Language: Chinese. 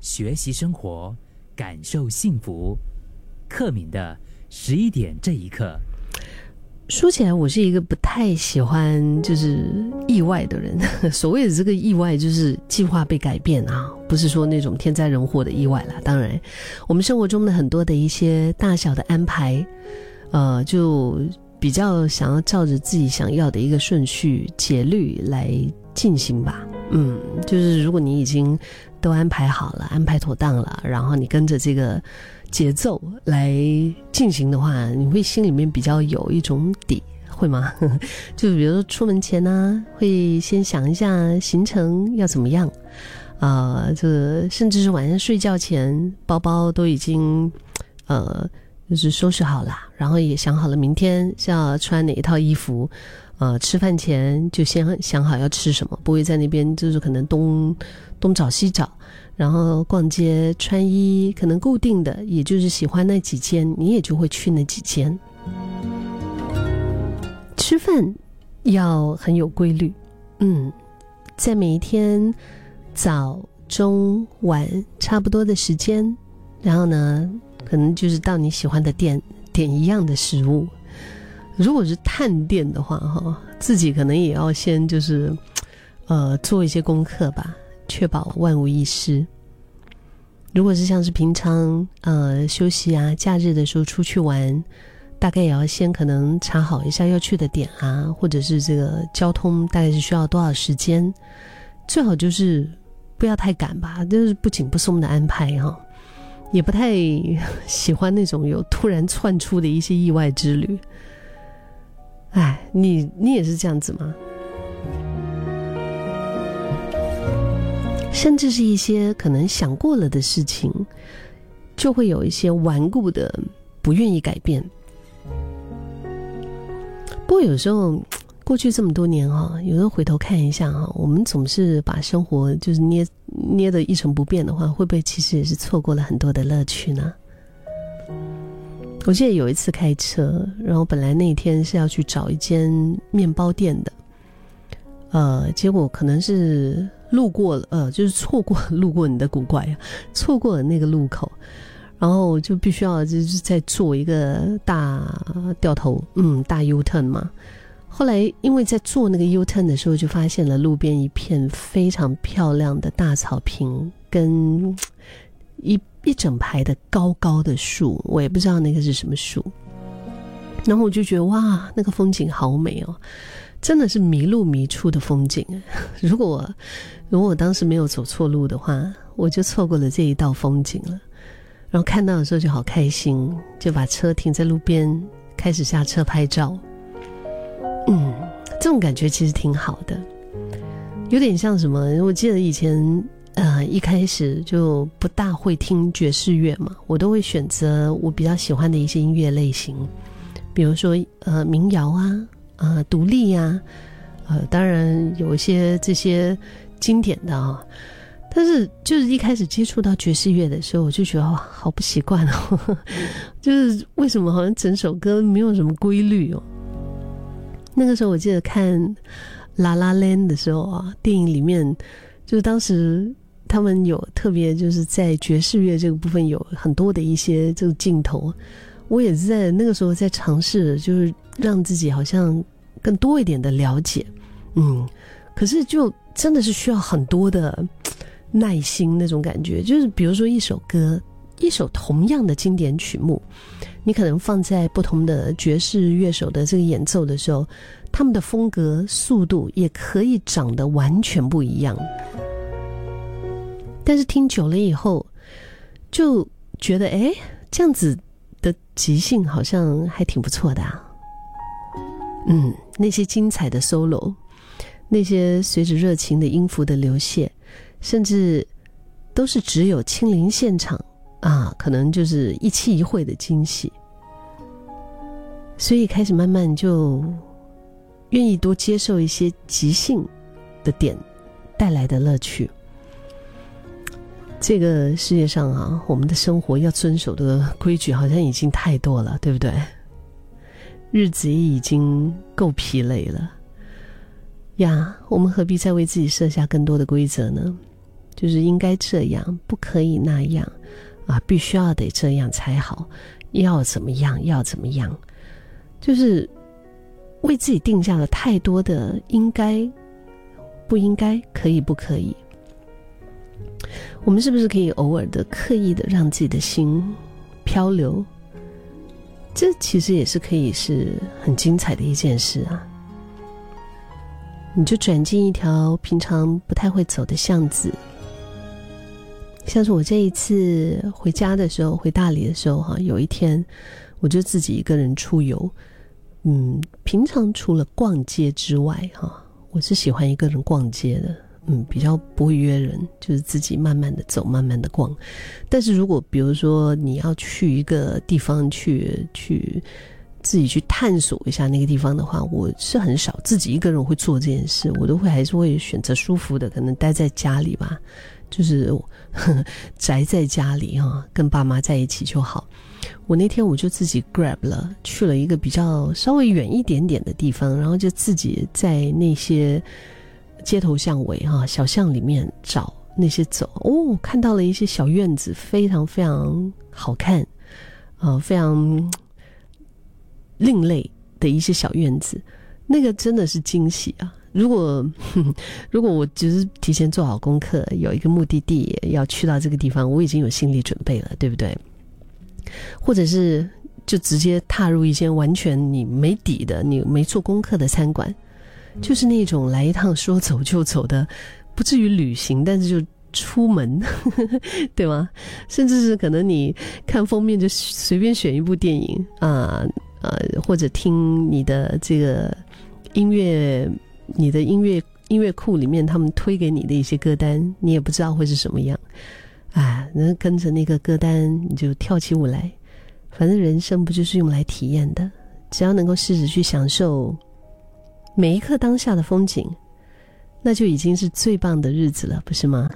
学习生活，感受幸福。克敏的十一点这一刻。说起来，我是一个不太喜欢就是意外的人。所谓的这个意外，就是计划被改变啊，不是说那种天灾人祸的意外啦。当然，我们生活中的很多的一些大小的安排，呃，就比较想要照着自己想要的一个顺序、节律来进行吧。嗯，就是如果你已经都安排好了、安排妥当了，然后你跟着这个。节奏来进行的话，你会心里面比较有一种底，会吗？就比如说出门前呢，会先想一下行程要怎么样，啊，这甚至是晚上睡觉前，包包都已经呃就是收拾好了，然后也想好了明天是要穿哪一套衣服，呃，吃饭前就先想好要吃什么，不会在那边就是可能东东找西找。然后逛街穿衣，可能固定的，也就是喜欢那几间，你也就会去那几间。吃饭要很有规律，嗯，在每一天早、中、晚差不多的时间，然后呢，可能就是到你喜欢的店点一样的食物。如果是探店的话，哈，自己可能也要先就是，呃，做一些功课吧。确保万无一失。如果是像是平常呃休息啊、假日的时候出去玩，大概也要先可能查好一下要去的点啊，或者是这个交通大概是需要多少时间，最好就是不要太赶吧，就是不紧不松的安排哈。也不太 喜欢那种有突然窜出的一些意外之旅。哎，你你也是这样子吗？甚至是一些可能想过了的事情，就会有一些顽固的不愿意改变。不过有时候，过去这么多年哈，有时候回头看一下哈，我们总是把生活就是捏捏的一成不变的话，会不会其实也是错过了很多的乐趣呢？我记得有一次开车，然后本来那天是要去找一间面包店的，呃，结果可能是。路过了，呃，就是错过路过你的古怪啊，错过了那个路口，然后就必须要就是在做一个大掉头，嗯，大 U turn 嘛。后来因为在做那个 U turn 的时候，就发现了路边一片非常漂亮的大草坪，跟一一整排的高高的树，我也不知道那个是什么树。然后我就觉得哇，那个风景好美哦。真的是迷路迷出的风景 如果我如果我当时没有走错路的话，我就错过了这一道风景了。然后看到的时候就好开心，就把车停在路边，开始下车拍照。嗯，这种感觉其实挺好的，有点像什么？我记得以前一开始就不大会听爵士乐嘛，我都会选择我比较喜欢的一些音乐类型，比如说呃民谣啊。啊，独立呀，呃，当然有一些这些经典的啊，但是就是一开始接触到爵士乐的时候，我就觉得哇，好不习惯哦，就是为什么好像整首歌没有什么规律哦。那个时候我记得看《La La Land》的时候啊，电影里面就是当时他们有特别就是在爵士乐这个部分有很多的一些这个镜头。我也是在那个时候在尝试，就是让自己好像更多一点的了解，嗯，可是就真的是需要很多的耐心那种感觉。就是比如说一首歌，一首同样的经典曲目，你可能放在不同的爵士乐手的这个演奏的时候，他们的风格、速度也可以长得完全不一样。但是听久了以后，就觉得哎，这样子。的即兴好像还挺不错的啊，嗯，那些精彩的 solo，那些随着热情的音符的流泻，甚至都是只有亲临现场啊，可能就是一期一会的惊喜，所以开始慢慢就愿意多接受一些即兴的点带来的乐趣。这个世界上啊，我们的生活要遵守的规矩好像已经太多了，对不对？日子已经够疲累了呀，我们何必再为自己设下更多的规则呢？就是应该这样，不可以那样，啊，必须要得这样才好，要怎么样，要怎么样，就是为自己定下了太多的应该、不应该、可以不可以。我们是不是可以偶尔的刻意的让自己的心漂流？这其实也是可以是很精彩的一件事啊！你就转进一条平常不太会走的巷子，像是我这一次回家的时候，回大理的时候，哈，有一天我就自己一个人出游。嗯，平常除了逛街之外，哈，我是喜欢一个人逛街的。嗯，比较不会约人，就是自己慢慢的走，慢慢的逛。但是如果比如说你要去一个地方去去自己去探索一下那个地方的话，我是很少自己一个人会做这件事，我都会还是会选择舒服的，可能待在家里吧，就是宅在家里啊，跟爸妈在一起就好。我那天我就自己 grab 了，去了一个比较稍微远一点点的地方，然后就自己在那些。街头巷尾哈，小巷里面找那些走哦，看到了一些小院子，非常非常好看，啊，非常另类的一些小院子，那个真的是惊喜啊！如果 如果我只是提前做好功课，有一个目的地要去到这个地方，我已经有心理准备了，对不对？或者是就直接踏入一间完全你没底的、你没做功课的餐馆。就是那种来一趟说走就走的，不至于旅行，但是就出门，对吗？甚至是可能你看封面就随便选一部电影啊，呃，或者听你的这个音乐，你的音乐音乐库里面他们推给你的一些歌单，你也不知道会是什么样，啊，能跟着那个歌单你就跳起舞来，反正人生不就是用来体验的？只要能够试着去享受。每一刻当下的风景，那就已经是最棒的日子了，不是吗？